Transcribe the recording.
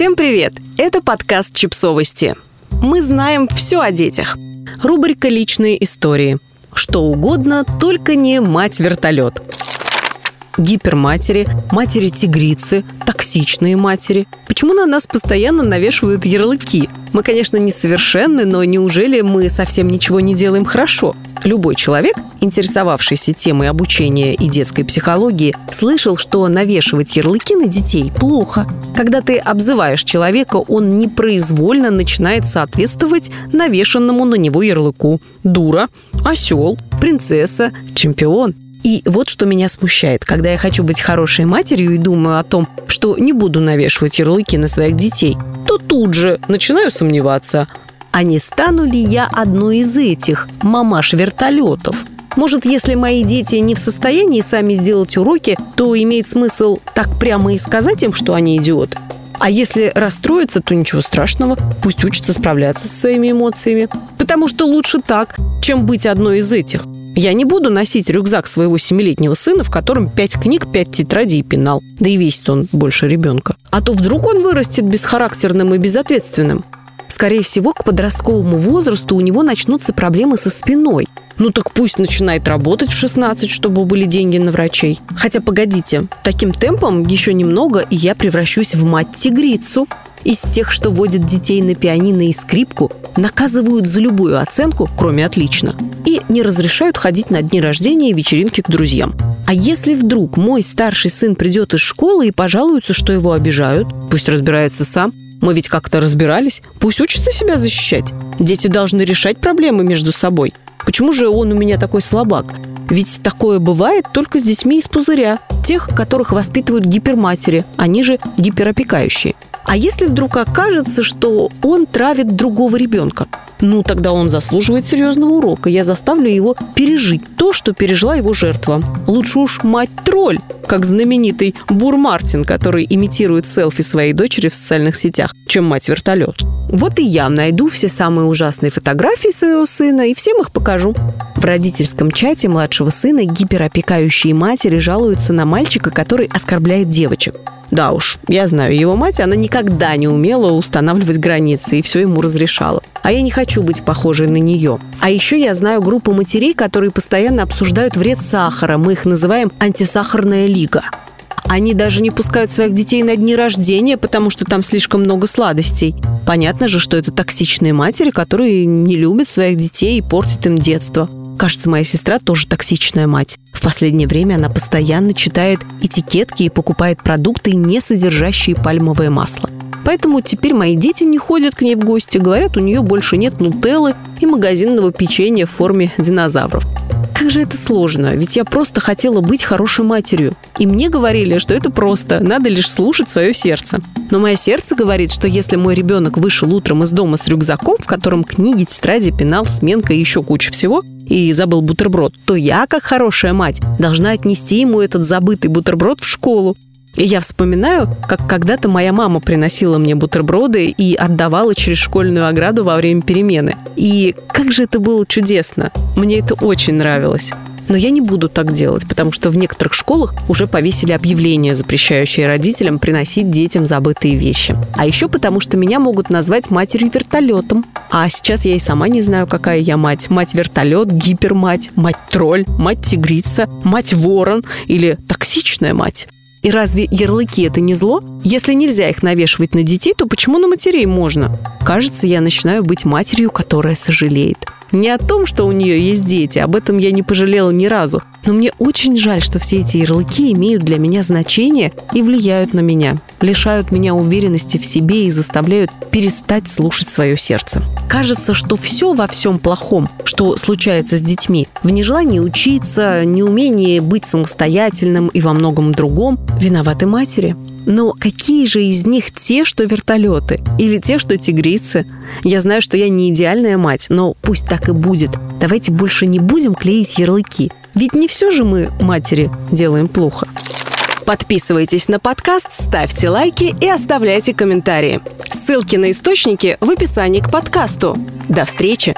Всем привет! Это подкаст «Чипсовости». Мы знаем все о детях. Рубрика «Личные истории». Что угодно, только не мать-вертолет. Гиперматери, матери-тигрицы, токсичные матери. Почему на нас постоянно навешивают ярлыки? Мы, конечно, несовершенны, но неужели мы совсем ничего не делаем хорошо? Любой человек, интересовавшийся темой обучения и детской психологии, слышал, что навешивать ярлыки на детей плохо. Когда ты обзываешь человека, он непроизвольно начинает соответствовать навешенному на него ярлыку. Дура, осел, принцесса, чемпион. И вот что меня смущает, когда я хочу быть хорошей матерью и думаю о том, что не буду навешивать ярлыки на своих детей, то тут же начинаю сомневаться, а не стану ли я одной из этих мамаш вертолетов? Может, если мои дети не в состоянии сами сделать уроки, то имеет смысл так прямо и сказать им, что они идиоты? А если расстроиться, то ничего страшного. Пусть учатся справляться со своими эмоциями. Потому что лучше так, чем быть одной из этих. Я не буду носить рюкзак своего семилетнего сына, в котором пять книг, пять тетрадей и пенал. Да и весит он больше ребенка. А то вдруг он вырастет бесхарактерным и безответственным. Скорее всего, к подростковому возрасту у него начнутся проблемы со спиной. Ну так пусть начинает работать в 16, чтобы были деньги на врачей. Хотя погодите, таким темпом еще немного, и я превращусь в мать-тигрицу. Из тех, что водят детей на пианино и скрипку, наказывают за любую оценку, кроме «отлично», и не разрешают ходить на дни рождения и вечеринки к друзьям. А если вдруг мой старший сын придет из школы и пожалуется, что его обижают, пусть разбирается сам, мы ведь как-то разбирались. Пусть учится себя защищать. Дети должны решать проблемы между собой. Почему же он у меня такой слабак? Ведь такое бывает только с детьми из пузыря, тех, которых воспитывают гиперматери, они же гиперопекающие. А если вдруг окажется, что он травит другого ребенка? Ну, тогда он заслуживает серьезного урока. Я заставлю его пережить то, что пережила его жертва. Лучше уж мать-тролль, как знаменитый Бур Мартин, который имитирует селфи своей дочери в социальных сетях, чем мать-вертолет. Вот и я найду все самые ужасные фотографии своего сына и всем их покажу. В родительском чате младшего сына гиперопекающие матери жалуются на мальчика, который оскорбляет девочек. Да уж, я знаю, его мать, она никогда не умела устанавливать границы и все ему разрешала. А я не хочу быть похожей на нее. А еще я знаю группу матерей, которые постоянно обсуждают вред сахара. Мы их называем антисахарная лига. Они даже не пускают своих детей на дни рождения, потому что там слишком много сладостей. Понятно же, что это токсичные матери, которые не любят своих детей и портят им детство. Кажется, моя сестра тоже токсичная мать. В последнее время она постоянно читает этикетки и покупает продукты, не содержащие пальмовое масло. Поэтому теперь мои дети не ходят к ней в гости, говорят, у нее больше нет нутеллы и магазинного печенья в форме динозавров. Же это сложно, ведь я просто хотела быть хорошей матерью. И мне говорили, что это просто, надо лишь слушать свое сердце. Но мое сердце говорит, что если мой ребенок вышел утром из дома с рюкзаком, в котором книги, тетради, пенал, сменка и еще куча всего, и забыл бутерброд, то я, как хорошая мать, должна отнести ему этот забытый бутерброд в школу. И я вспоминаю, как когда-то моя мама приносила мне бутерброды и отдавала через школьную ограду во время перемены. И как же это было чудесно. Мне это очень нравилось. Но я не буду так делать, потому что в некоторых школах уже повесили объявление, запрещающее родителям приносить детям забытые вещи. А еще потому, что меня могут назвать матерью-вертолетом. А сейчас я и сама не знаю, какая я мать. Мать-вертолет, гипермать, мать-тролль, мать-тигрица, мать-ворон или токсичная мать. И разве ярлыки это не зло? Если нельзя их навешивать на детей, то почему на матерей можно? Кажется, я начинаю быть матерью, которая сожалеет. Не о том, что у нее есть дети, об этом я не пожалела ни разу. Но мне очень жаль, что все эти ярлыки имеют для меня значение и влияют на меня, лишают меня уверенности в себе и заставляют перестать слушать свое сердце. Кажется, что все во всем плохом, что случается с детьми, в нежелании учиться, неумении быть самостоятельным и во многом другом, виноваты матери. Но какие же из них те, что вертолеты? Или те, что тигрицы? Я знаю, что я не идеальная мать, но пусть так и будет. Давайте больше не будем клеить ярлыки. Ведь не все же мы, матери, делаем плохо. Подписывайтесь на подкаст, ставьте лайки и оставляйте комментарии. Ссылки на источники в описании к подкасту. До встречи!